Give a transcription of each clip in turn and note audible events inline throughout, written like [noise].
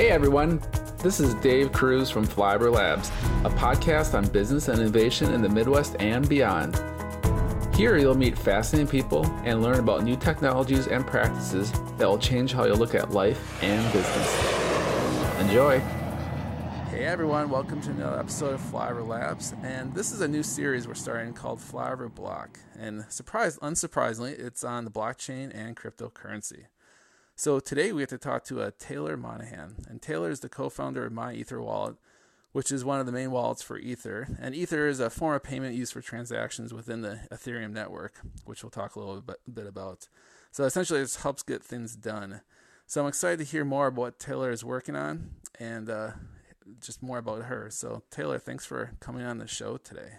Hey everyone, this is Dave Kruse from Flyover Labs, a podcast on business and innovation in the Midwest and beyond. Here you'll meet fascinating people and learn about new technologies and practices that will change how you look at life and business. Enjoy! Hey everyone, welcome to another episode of Flyover Labs, and this is a new series we're starting called Flyover Block. And surprise, unsurprisingly, it's on the blockchain and cryptocurrency. So today we have to talk to uh, Taylor Monahan, and Taylor is the co-founder of My Ether Wallet, which is one of the main wallets for Ether. And Ether is a form of payment used for transactions within the Ethereum network, which we'll talk a little bit about. So essentially, this helps get things done. So I'm excited to hear more about what Taylor is working on and uh, just more about her. So Taylor, thanks for coming on the show today.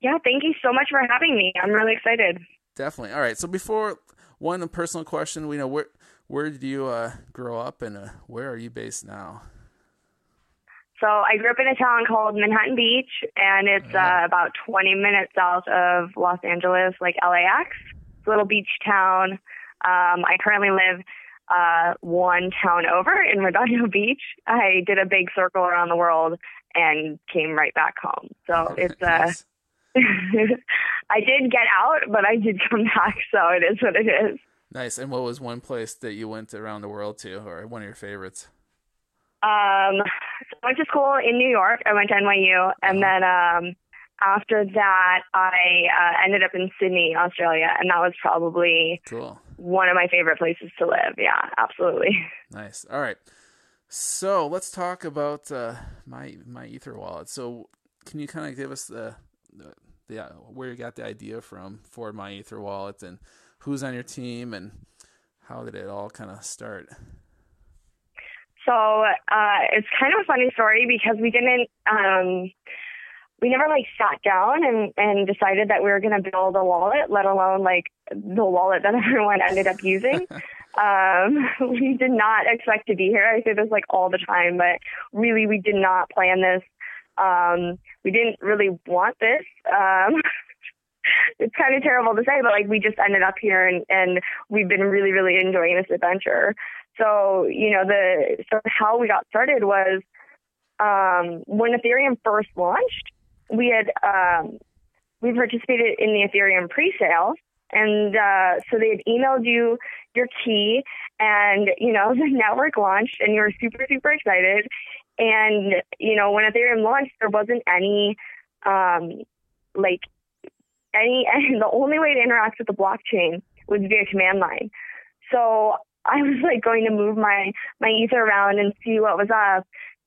Yeah, thank you so much for having me. I'm really excited. Definitely. All right. So before one personal question. We know where where did you uh, grow up and uh, where are you based now? So I grew up in a town called Manhattan Beach, and it's uh, about 20 minutes south of Los Angeles, like LAX. It's a little beach town. Um, I currently live uh, one town over in Redondo [laughs] Beach. I did a big circle around the world and came right back home. So it's uh, [laughs] I did get out, but I did come back, so it is what it is. Nice. And what was one place that you went around the world to, or one of your favorites? Um, so I went to school in New York. I went to NYU, and uh-huh. then um, after that, I uh, ended up in Sydney, Australia, and that was probably cool. One of my favorite places to live. Yeah, absolutely. [laughs] Nice. All right. So let's talk about uh, my my Ether wallet. So can you kind of give us the, the the where you got the idea from for my Ether wallet and who's on your team and how did it all kind of start? So uh, it's kind of a funny story because we didn't, um, we never like sat down and, and decided that we were going to build a wallet, let alone like the wallet that [laughs] everyone ended up using. [laughs] um, we did not expect to be here. I say this like all the time, but really we did not plan this um, we didn't really want this. Um, [laughs] it's kind of terrible to say, but like we just ended up here and, and we've been really, really enjoying this adventure. So, you know, the so how we got started was um, when Ethereum first launched, we had um, we participated in the Ethereum pre-sale, and uh, so they had emailed you your key, and you know [laughs] the network launched, and you were super super excited, and, you know, when Ethereum launched, there wasn't any, um, like, any, [laughs] and the only way to interact with the blockchain was via command line. So I [laughs] was like going to move my, my ether around and see what was up.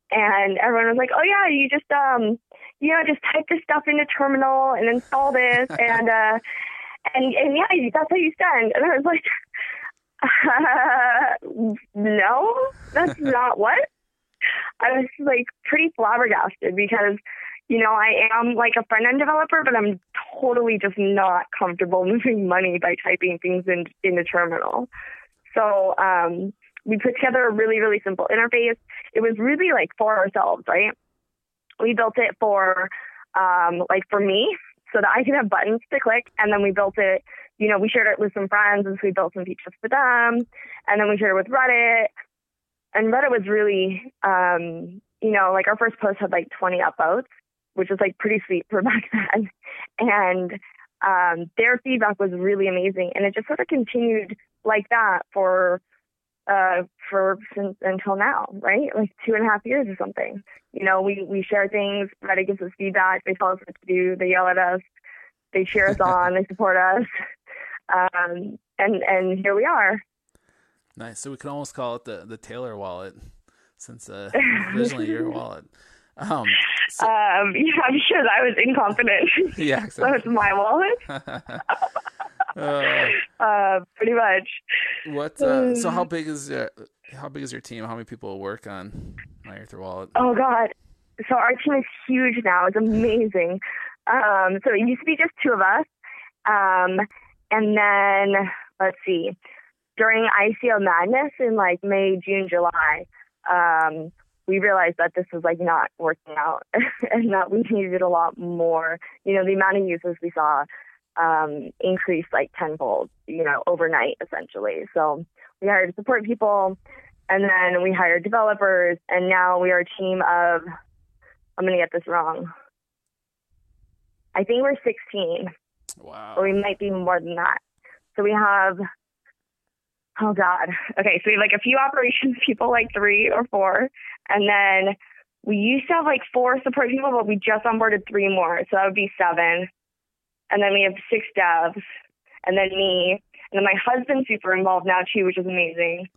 And everyone was like, oh yeah, you just, um, you know, just type this stuff into terminal and install this. [laughs] and, uh, and, and yeah, that's how you send. And I was like, uh, no, that's not what. I was like pretty flabbergasted because, you know, I am like a front end developer, but I'm totally just not comfortable [laughs] moving money by typing things in in the terminal. So um, we put together a really really simple interface. It was really like for ourselves, right? We built it for um, like for me so that I could have buttons to click, and then we built it. You know, we shared it with some friends, and so we built some features for them, and then we shared it with Reddit, and Reddit was really, um, you know, like our first post had like 20 upvotes, which was like pretty sweet for [laughs] back then. And um, their feedback was really amazing, and it just sort of continued like that for uh, for since until now, right? Like two and a half years or something. You know, we we share things. Reddit gives us feedback. They tell us what to do. They yell at us. They cheer us [laughs] on. They support us. Um, and and here we are. Nice. So we can almost call it the the Taylor wallet, since uh, [laughs] originally your wallet. Um, so, um, yeah, I'm sure that was incompetent. [laughs] Yeah, [laughs] exactly. so it's my wallet. uh, uh, pretty much. What? Uh, so how big is your how big is your team? How many people work on My Ether Wallet? Oh God! So our team is huge now. It's amazing. Um, so it used to be just two of us, um, and then let's see during ICO madness in like May, June, July, um, we realized that this was like not working out [laughs] and that we needed a lot more. You know, the amount of users we saw um, increased like tenfold, you know, overnight essentially. So we hired support people and then we hired developers, and now we are a team of. I'm gonna get this wrong. I think we're 16. Wow. Or we might be more than that. So we have. Oh God. Okay, so we have like a few operations [laughs] people, like three or four, and then we used to have like four support people, but we just onboarded three more, so that would be seven. And then we have six devs, and then me, and then my husband's super involved now too, which is amazing.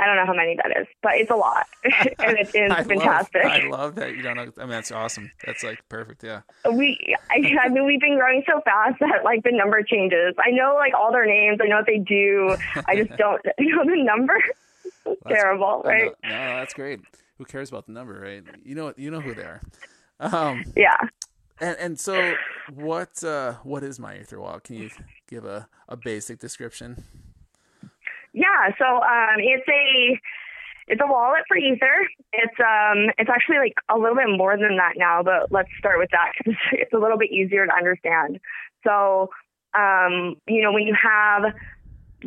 I don't know how many that is, but it's a lot, [laughs] and it is [laughs] I fantastic. Love, I love that you don't know. I mean, that's awesome. That's like perfect. Yeah. We, I, I mean, we've been growing so fast that like the number changes. I know like all their names. I know what they do. I just [laughs] don't know the number. terrible, right? No, no, that's great. Who cares about the number, right? You know, you know who they are. Um, yeah. And and so, what uh, what is my Ether wallet? Can you give a, a basic description? Yeah, so um, it's a it's a wallet for Ether. It's um it's actually like a little bit more than that now, but let's start with that because it's a little bit easier to understand. So um, you know when you have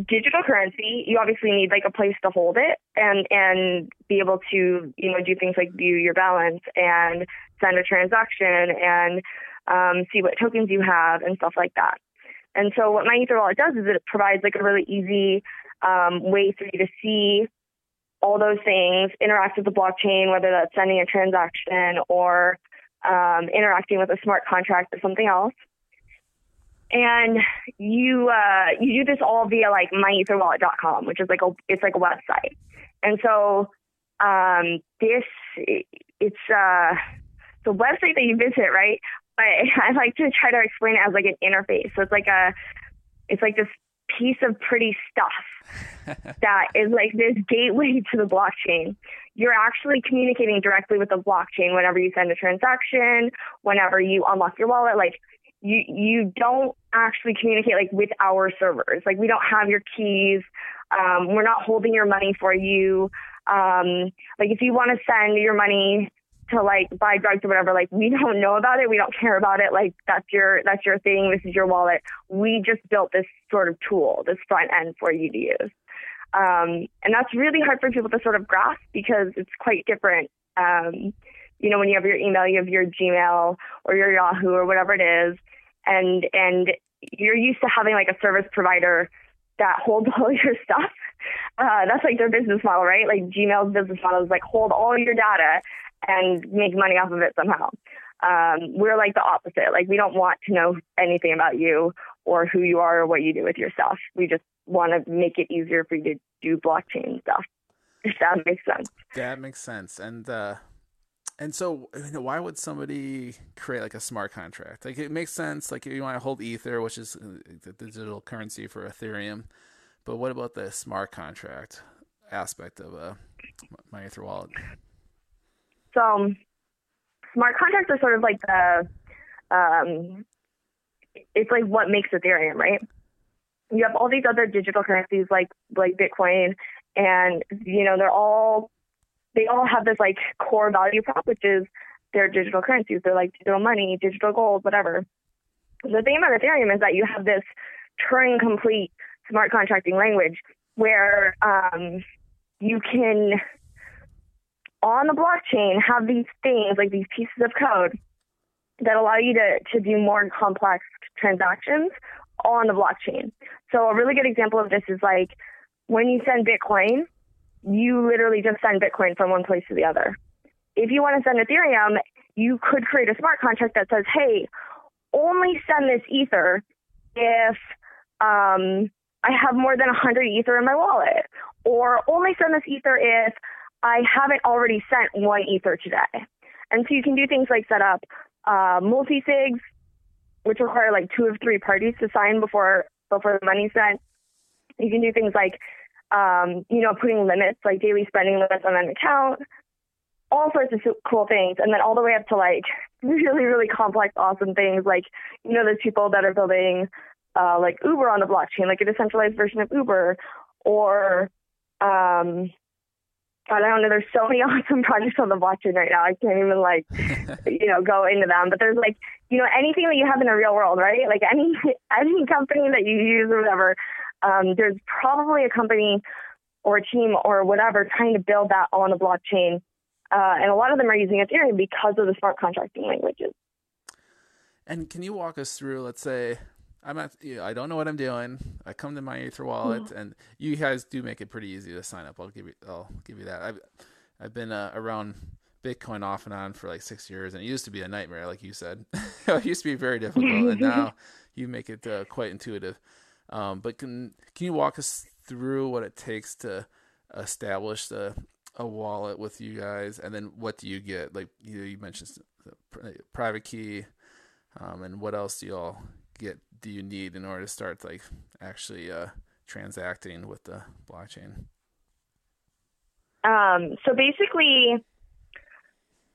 digital currency, you obviously need like a place to hold it and and be able to you know do things like view your balance and send a transaction and um, see what tokens you have and stuff like that. And so what my Ether wallet does is it provides like a really easy um, way for you to see all those things, interact with the blockchain, whether that's sending a transaction or um, interacting with a smart contract or something else. And you uh, you do this all via like myetherwallet.com, which is like a it's like a website. And so um, this it's uh, the website that you visit, right? But [laughs] I like to try to explain it as like an interface. So it's like a it's like this piece of pretty stuff [laughs] that is like this gateway to the blockchain. You're actually communicating directly with the blockchain whenever you send a transaction, whenever you unlock your wallet. Like you you don't actually communicate like with our servers. Like we don't have your keys. Um, we're not holding your money for you. Um, like if you want to send your money to like buy drugs or whatever, like we don't know about it. We don't care about it. Like that's your that's your thing. This is your wallet. We just built this sort of tool, this front end for you to use. Um, and that's really hard for people to sort of grasp because it's quite different. Um, you know, when you have your email, you have your Gmail or your Yahoo or whatever it is, and and you're used to having like a service provider that holds [laughs] all your stuff. Uh, that's like their business model, right? Like Gmail's business model is like hold all your data and make money off of it somehow. Um, we're like the opposite. Like we don't want to know anything about you or who you are or what you do with yourself. We just want to make it easier for you to do blockchain stuff. If that makes sense. That makes sense. And uh, and so, you know, why would somebody create like a smart contract? Like it makes sense. Like you want to hold Ether, which is uh, the digital currency for Ethereum, but what about the smart contract aspect of uh, my Ether wallet? So, smart contracts are sort of like the, um, it's like what makes Ethereum, right? You have all these other digital currencies like like Bitcoin, and you know they're all they all have this like core value prop, which is their digital currencies. They're like digital money, digital gold, whatever. The thing about Ethereum is that you have this Turing complete smart contracting language where um, you can on the blockchain have these things like these pieces of code that allow you to, to do more complex transactions on the blockchain. So a really good example of this is like when you send Bitcoin, you literally just send Bitcoin from one place to the other. If you want to send Ethereum, you could create a smart contract that says, hey, only send this Ether if um, I have more than 100 Ether in my wallet, or only send this Ether if I haven't already sent one Ether today. And so you can do things like set up uh, multi-sigs, which require like two of three parties to sign before before the money's sent. You can do things like, um, you know, putting limits, like daily spending limits on an account, all sorts of cool things. And then all the way up to like [laughs] really, really complex, awesome things. Like, you know, there's people that are building uh, like Uber on the blockchain, like a decentralized version of Uber, or um, God, I don't know. There's so many [laughs] awesome projects on the blockchain right now. I can't even like, [laughs] you know, go into them. But there's like, you know, anything that you have in the real world, right? Like any [laughs] any company that you use or whatever. Um, there's probably a company or a team or whatever trying to build that on a blockchain. Uh, and a lot of them are using Ethereum because of the smart contracting languages. And can you walk us through, let's say, I'm at, you know, I don't know what I'm doing. I come to my Ether wallet, mm-hmm. and you guys do make it pretty easy to sign up. I'll give you, I'll give you that. I've, I've been uh, around Bitcoin off and on for like six years, and it used to be a nightmare, like you said. [laughs] it used to be very difficult, and now [laughs] you make it uh, quite intuitive. Um, but can can you walk us through what it takes to establish the a wallet with you guys, and then what do you get? Like you, you mentioned private key, um, and what else do y'all get? Do you need in order to start like actually uh, transacting with the blockchain? Um, so basically,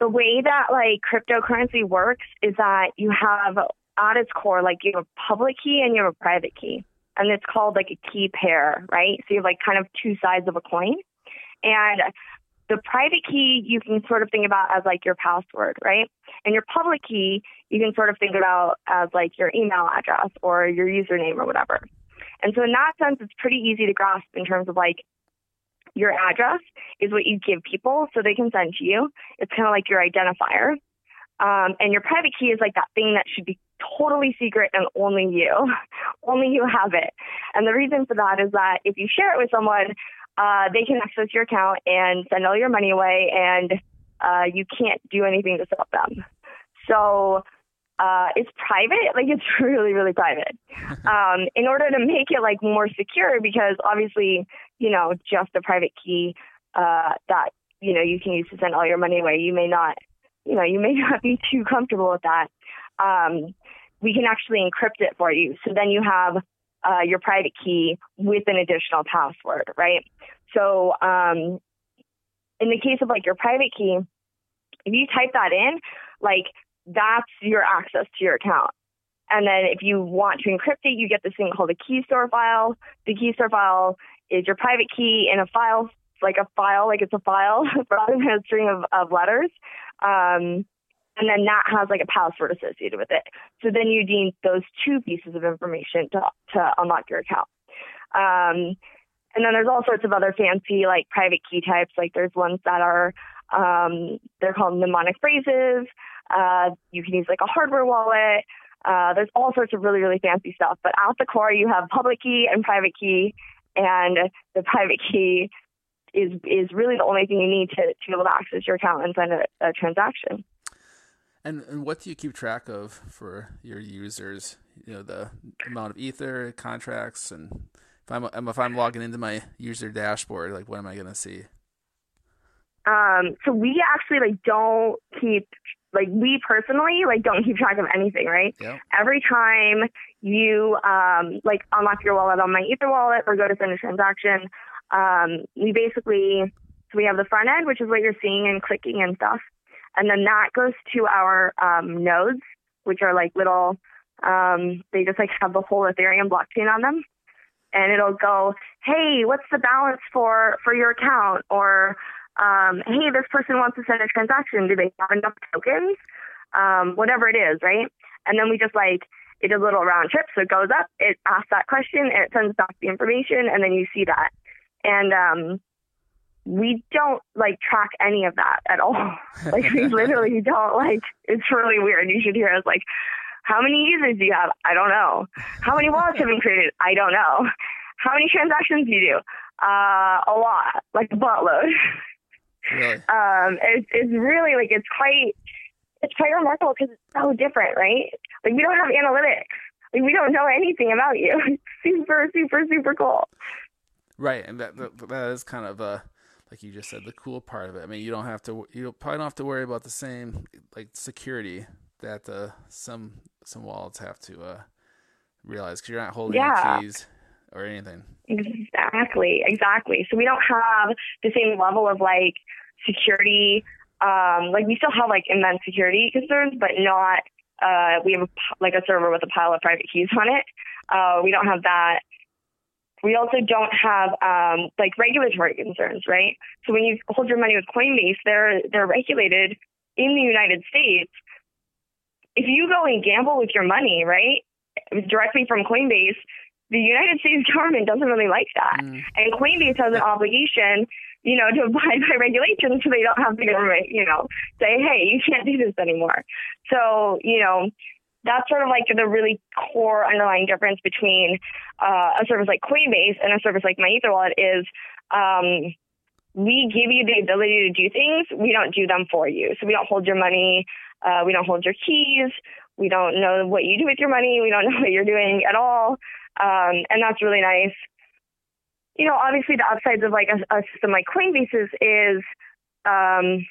the way that like cryptocurrency works is that you have at its core like you have a public key and you have a private key and it's called like a key pair right so you have like kind of two sides of a coin and the private key you can sort of think about as like your password right and your public key you can sort of think about as like your email address or your username or whatever and so in that sense it's pretty easy to grasp in terms of like your address is what you give people so they can send to you. It's kind of like your identifier. Um, and your private key is like that thing that should be totally secret and only you, [laughs] only you have it. And the reason for that is that if you share it with someone, uh, they can access your account and send all your money away, and uh, you can't do anything to stop them. So uh, it's private, [laughs] like it's really, really private. [laughs] um, in order to make it like more secure, because obviously, you know, just a private key uh, that you know you can use to send all your money away, you may not, you know, you may [laughs] not be too comfortable with that. Um, we can actually encrypt it for you, so then you have uh, your private key with an additional password, right? So, um, in the case of like your private key, if you type that in, like that's your access to your account. And then if you want to encrypt it, you get this thing called a key store file. The key store file is your private key in a file, like a file, like it's a file [laughs] rather than a string of, of letters. Um, and then that has like a password associated with it. So then you need those two pieces of information to, to unlock your account. Um, and then there's all sorts of other fancy like private key types. Like there's ones that are um, they're called mnemonic phrases. Uh, you can use like a hardware wallet. Uh, there's all sorts of really, really fancy stuff. But at the core, you have public key and private key, and the private key is is really the only thing you need to, to be able to access your account and send a, a transaction. And, and what do you keep track of for your users? You know, the amount of ether contracts, and if I'm if I'm logging into my user dashboard, like what am I going to see? Um, so we actually like don't keep like we personally like don't keep track of anything, right? Yep. Every time you um like unlock your wallet on my Ether wallet or go to send a transaction, um, we basically so we have the front end, which is what you're seeing and clicking and stuff, and then that goes to our um, nodes, which are like little um, they just like have the whole Ethereum blockchain on them, and it'll go, hey, what's the balance for for your account or um, hey, this person wants to send a transaction. Do they have enough tokens? Um, whatever it is, right? And then we just like, it does a little round trip. So it goes up, it asks that question, and it sends back the information, and then you see that. And um, we don't like track any of that at all. [laughs] like we literally don't like. It's really weird. You should hear us like, how many users do you have? I don't know. How many wallets have been created? I don't know. How many transactions do you do? Uh, a lot, like a buttload. Really? [laughs] Um, it's, it's really like it's quite it's quite remarkable because it's so different, right? Like we don't have analytics. Like we don't know anything about you. [laughs] Super, super, super cool. Right, and that, that that is kind of uh like you just said the cool part of it. I mean, you don't have to you probably don't have to worry about the same like security that uh, some some wallets have to uh, realize because you're not holding yeah. keys or anything. Exactly, exactly. So we don't have the same level of like security. Um, like we still have like immense security concerns, but not. Uh, we have a, like a server with a pile of private keys on it. Uh, we don't have that. We also don't have um, like regulatory concerns, right? So when you hold your money with Coinbase, they're they're regulated in the United States. If you go and gamble with your money, right, directly from Coinbase, the United States [laughs] government doesn't really like that. Mm. And Coinbase has an obligation, you know, to [laughs] abide by regulations so they don't have the government, you know, say, hey, you can't do this anymore. So, you know, that's sort of like the really core underlying difference between uh, a service like Coinbase and a service like my MyEtherWallet is um, we give you the ability to do things. We don't do them for you. So we don't hold your money. Uh, we don't hold your keys. We don't know what you do with your money. We don't [laughs] know what you're doing at all. Um, and that's really nice. You know, obviously the upsides of like a, a system like Coinbase's is um,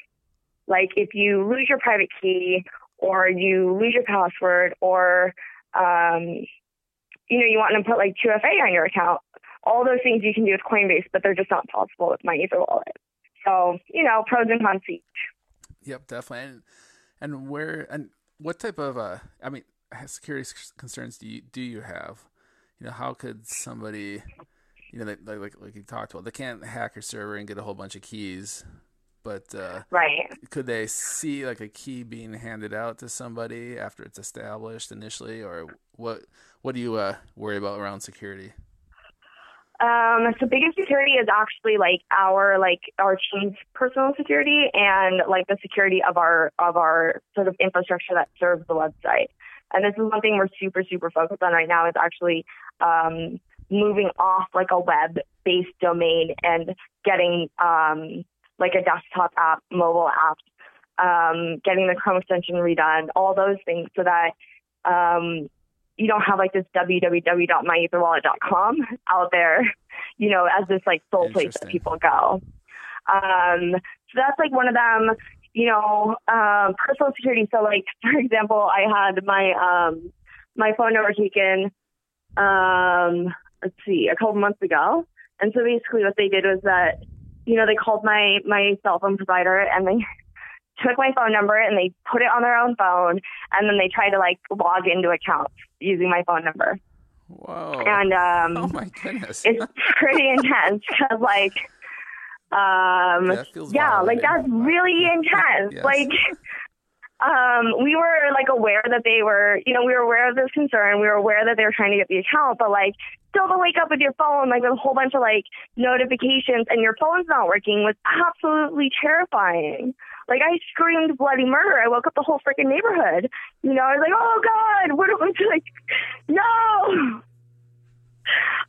like if you lose your private key or you lose your password or um, you know, you want to put like 2FA on your account. All those things you can do with Coinbase, but they're just not possible with my Ether wallet. So, you know, pros and cons each. Yep, definitely. And, and where and what type of uh I mean security concerns do you do you have? You know, how could somebody you know, like like like you talked about, they can't hack your server and get a whole bunch of keys, but uh, right could they see like a key being handed out to somebody after it's established initially or what what do you uh, worry about around security um, so biggest security is actually like our like our team's personal security and like the security of our of our sort of infrastructure that serves the website. And this is one thing we're super super focused on right now is actually um, moving off like a web based domain and getting um, like a desktop app, mobile app, um, getting the Chrome extension redone, all those things so that um, you don't have like this www.myetherwallet.com [laughs] out there, you know, as this like sole place that people go. Um, so that's like one of them, you know, um, personal security. So like, [laughs] for example, I had my, um, my phone number taken, um, let's see, a couple months ago. And so basically what they did was that, you know, they called my, my cell phone provider and they [laughs] took my phone number and they put it on their own phone and then they tried to like log into accounts using my phone number. Whoa. And um oh my goodness. it's pretty [laughs] intense cuz like um yeah, like that's really intense. yes. Like [laughs] um we were like aware that they were, you know, we were aware of this concern. We were aware that they were trying to get the account, but like still to wake up with your phone like with a whole bunch of like notifications and your phone's not working was absolutely terrifying. Like I screamed bloody murder. I woke up the whole freaking neighborhood. You know, I was like, oh god, what I [laughs] like? No.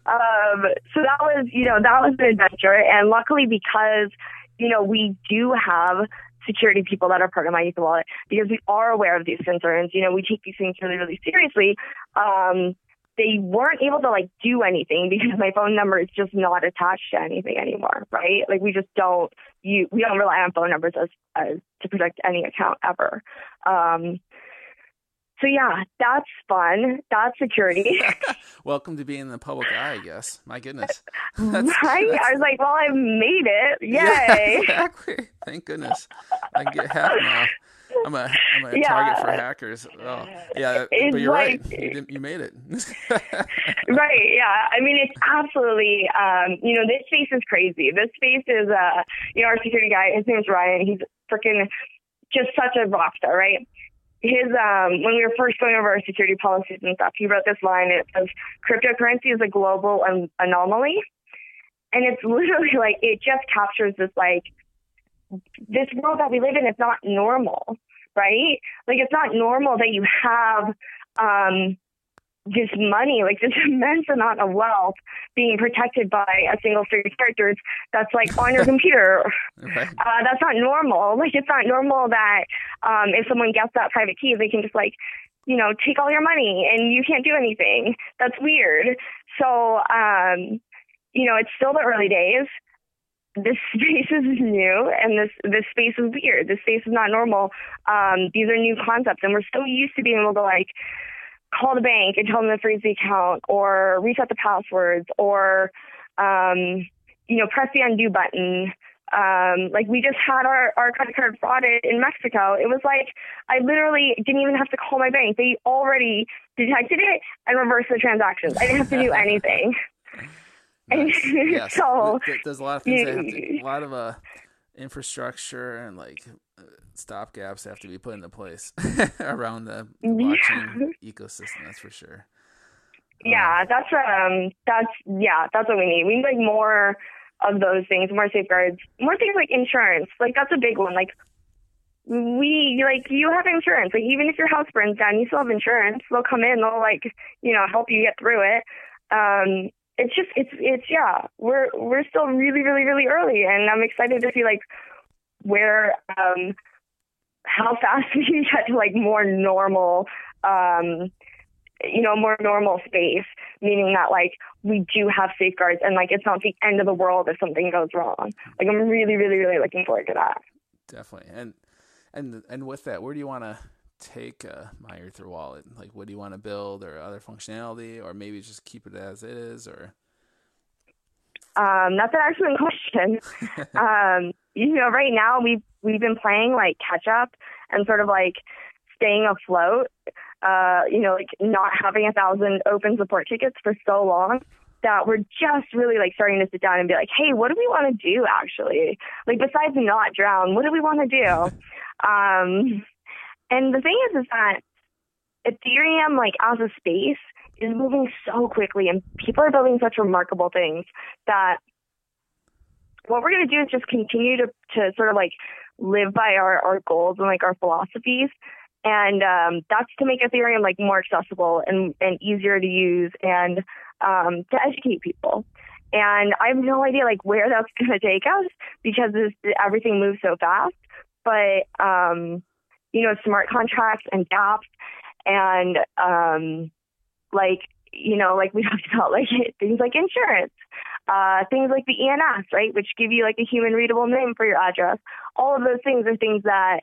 Um, so that was, you know, that was an adventure, and luckily because, you know, we do have security people that are part of MyEtherWallet because we are aware of these concerns. You know, we take these things really, really seriously. Um, they weren't able to like do anything because my phone number is just not attached to anything anymore, right? Like we just don't you we don't rely on phone numbers as, as to protect any account ever. Um, so yeah, that's fun. That's security. [laughs] Welcome to being in the public eye, I guess. My goodness. [laughs] That's, right? That's... I was like, well, I made it. [laughs] Yay. Yeah, exactly. Thank goodness. I get half now. I'm a I'm a yeah. target for hackers. Oh, yeah, it's but you're like, right. You, you, made it. [laughs] right. Yeah. I mean, it's absolutely. Um, you know, this space is crazy. This space is. Uh, you know, our security guy. His name is Ryan. He's freaking just such a rock star, right? His um, when we were first going over our security policies and stuff, he wrote this line. It says, "Cryptocurrency is a global an- anomaly," and it's [laughs] literally like it just captures this like this world that we live in is not normal right? Like it's not normal that you have um, this money, like [laughs] this immense amount of wealth being protected by a single of characters that's like on your [laughs] computer. Right. Uh, that's not normal. Like it's not normal that um, if someone gets that private key, they can just like, you know, take all your money and you can't do anything. That's weird. So, um, you know, it's still the early days this [laughs] space is new and this this space is weird. This space is not normal. Um, these are new concepts, and we're so used to being able to like call the bank and tell them to freeze the account or reset the passwords or um, you know press the undo button. Um, like we just had our, our credit card frauded in Mexico. It was like I literally didn't even have to call my bank. They already detected it and reversed the transactions. I didn't have to do [laughs] anything. Nice. [laughs] yes. so there's a lot of things that have to, a lot of uh, infrastructure and like uh, stop gaps have to be put into place [laughs] around the blockchain [laughs] ecosystem. That's for sure. Yeah, that's um, that's yeah, that's what we need. We need like more of those things, more safeguards, more things like insurance. Like that's a big one. Like we like you have insurance. Like even if your house burns down, you still have insurance. They'll come in, they'll like you know help you get through it. Um, it's just it's it's yeah, we're we're still really really really early, and I'm excited to see like where um how fast [laughs] we can get to like more normal um you know, more normal space, meaning that like we do have safeguards and like it's not the end of the world if something goes wrong. Like I'm really, really, really looking forward to that. Definitely. And and and with that, where do you want to take uh, my Ether wallet? Like, what do you want to build, or other functionality, or maybe just keep it as it is, or? Um, that's an excellent question. [laughs] um, you know, right now we've we've been playing like catch up and sort of like staying afloat uh, you know, like not having a thousand open support tickets for so long that we're just really like starting to sit down and be like, hey, what do we want to do actually? Like besides not drown, what do we want to do? [laughs] um, and the thing is, is that Ethereum, like as a space, is moving so quickly, and people are building such remarkable things that what we're going to do is just continue to to sort of like live by our our goals and like our philosophies and um, that's to make Ethereum like more accessible and, and easier to use and um, to educate people. And I have no idea like where that's [laughs] going to take us because this, everything moves so fast. But um, you know, smart contracts and dApps and um, like you know, like we [laughs] talked about, like things like insurance, uh, things like the ENS, right, which give you like a human readable name for your address. All of those things are things that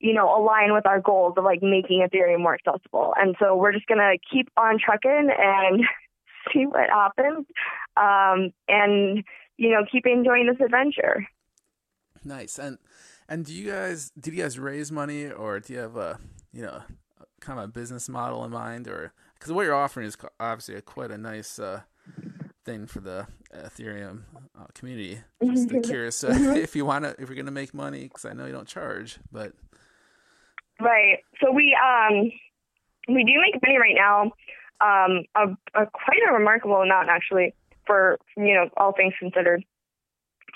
you know, align with our goals of like making Ethereum more accessible. And so we're just going to keep on trucking and [laughs] see what happens. Um, and, you know, keep enjoying this adventure. Nice. And, and do you guys, did you guys raise money or do you have a, you know, kind of a business model in mind or, because what you're offering is obviously a, quite a nice, uh, thing for the Ethereum uh, community. Just [laughs] curious uh, [laughs] if you want to, if you're going to make money, because I know you don't charge, but Right. So we um we do make money right now, um a, a quite a remarkable amount actually for you know all things considered.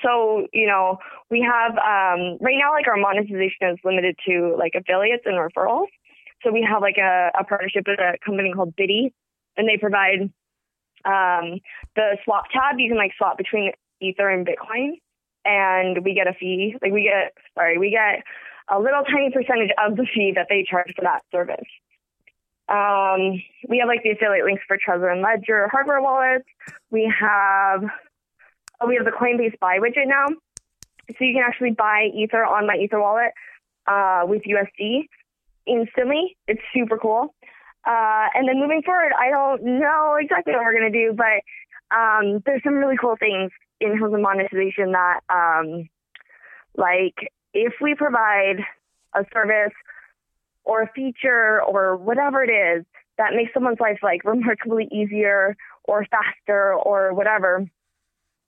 So you know we have um right now like our monetization is limited to like affiliates and referrals. So we have like a, a partnership with a company called Bity, and they provide um the swap tab. You can like swap between Ether and Bitcoin, and we get a fee. Like we get sorry we get a little tiny percentage of the fee that they charge for that service. Um, we have like the affiliate links for Trezor and Ledger hardware wallets. We have we have the Coinbase buy widget now, so you can actually buy Ether on my Ether wallet uh, with USD instantly. It's super cool. Uh, and then moving forward, I don't know exactly what we're gonna do, but um, there's some really cool things in terms of monetization that um, like if we provide a service or a feature or whatever it is that makes someone's life like remarkably easier or faster or whatever,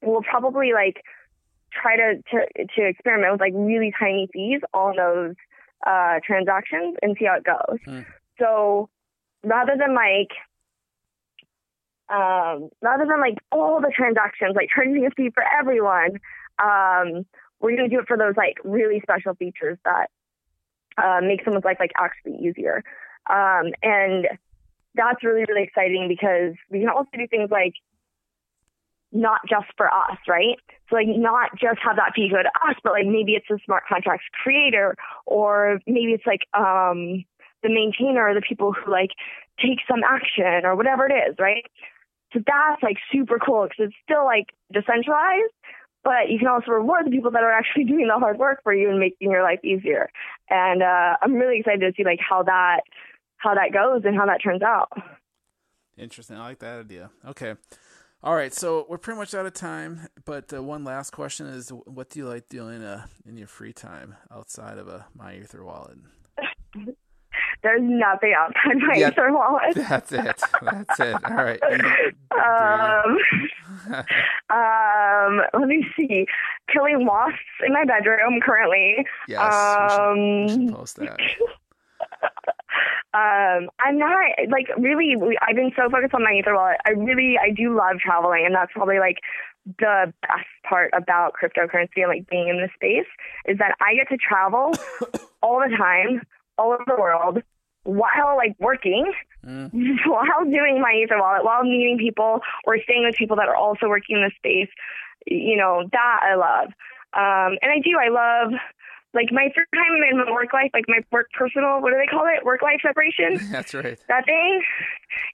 we'll probably like try to to, to experiment with like really tiny fees on those uh, transactions and see how it goes. Mm. So rather than like um, rather than like all the transactions, like charging a fee for everyone, um, we're going to do it for those like really special features that uh, make someone's life like actually easier. Um, and that's really, really exciting because we can also do things like not just for us, right? So like not just have that fee go to us, but like maybe it's a smart contracts creator or maybe it's like um the maintainer or the people who like take some action or whatever it is, right? So that's like super cool because it's still like decentralized, but you can also reward the people that are actually [laughs] doing the hard work for you and making your life easier. And uh, I'm really excited to see like how that how that goes and how that turns out. Interesting. I like that idea. Okay. All right, so we're pretty much out of time, but uh, one last question is: What do you like doing uh, in your free time outside of a My Ether wallet? [laughs] There's nothing outside my yeah, Ether wallet. That's it. That's it. All right. [laughs] um, [laughs] um, let me see. Killing wasps in my bedroom currently. Yes. Um, we should, we should post that. Um, I'm not like really. I've been so focused on my Ether wallet. I really, I do love traveling, and that's probably like the best part about cryptocurrency and like being in this space is that I get to travel [coughs] all the time, all over the world, while like working, mm. [laughs] while doing my Ether wallet, while meeting people or staying with people that are also working in the space. You know that I love, um, and I do. I love like my third time in my work life, like my work personal, what do they call it? Work life separation. [laughs] That's right. That thing.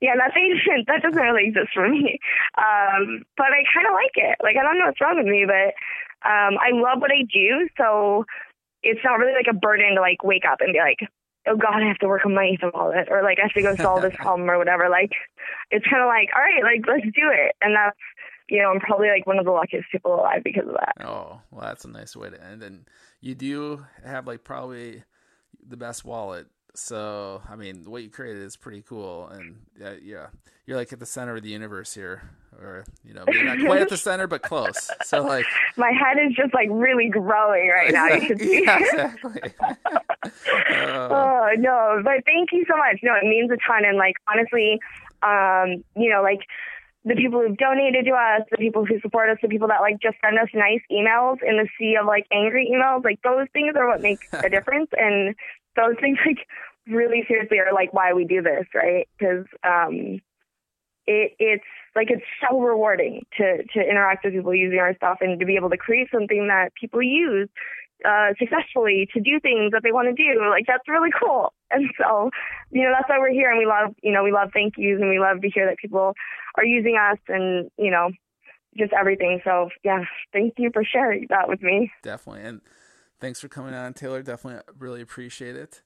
Yeah, that thing [laughs] that doesn't really exist for me. Um, but I kind of like it. Like I don't know what's wrong with me, but um, I love what I do, so it's not really like a burden to like wake up and be like, oh God, I have to work on my Ether wallet, or like I have to go solve this [laughs] problem or whatever. Like it's kind of like, all right, like let's do it, and that's you know, I'm probably like one of the luckiest people alive because of that. Oh, well, that's a nice way to end. And you do have like probably the best wallet. So, I mean, what you created is pretty cool. And uh, yeah, you're like at the center of the universe here, or, you know, maybe not [laughs] quite at the center, but close. So, like, my head is just like really growing right now. You can [laughs] see. yeah, exactly. uh, [laughs] oh, no, but thank you so much. No, it means a ton. And like, honestly, um, you know, like, the people who've donated to us, the people who support us, the people that like just send us nice emails in the sea of like angry emails, like those things are what make a [laughs] difference. And those things [laughs] like really seriously are like why we do this, right? Because um, it it's like it's so rewarding to to interact with people using our stuff and to be able to create something that people use uh, successfully to do things that they want to do. Like that's really cool. [laughs] And so, you know, that's why we're here and we love, you know, we love thank yous and we love to hear that people are using us and, you know, just everything. So yeah, thank you for sharing that with me. Definitely. And thanks for coming on, Taylor. Definitely really appreciate it.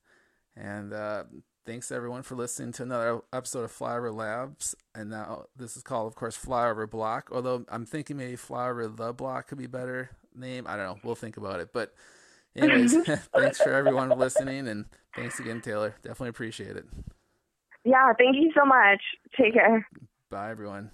And uh, thanks everyone for listening to another episode of Flyover Labs. And now this is called, of course, Flyover Block. Although I'm thinking maybe Flyover the Block could be better name. I don't know. We'll think about it. But anyways, mm-hmm. [laughs] thanks for everyone listening, and thanks again, Taylor. Definitely appreciate it. Yeah, thank you so much. Take care. Bye, everyone.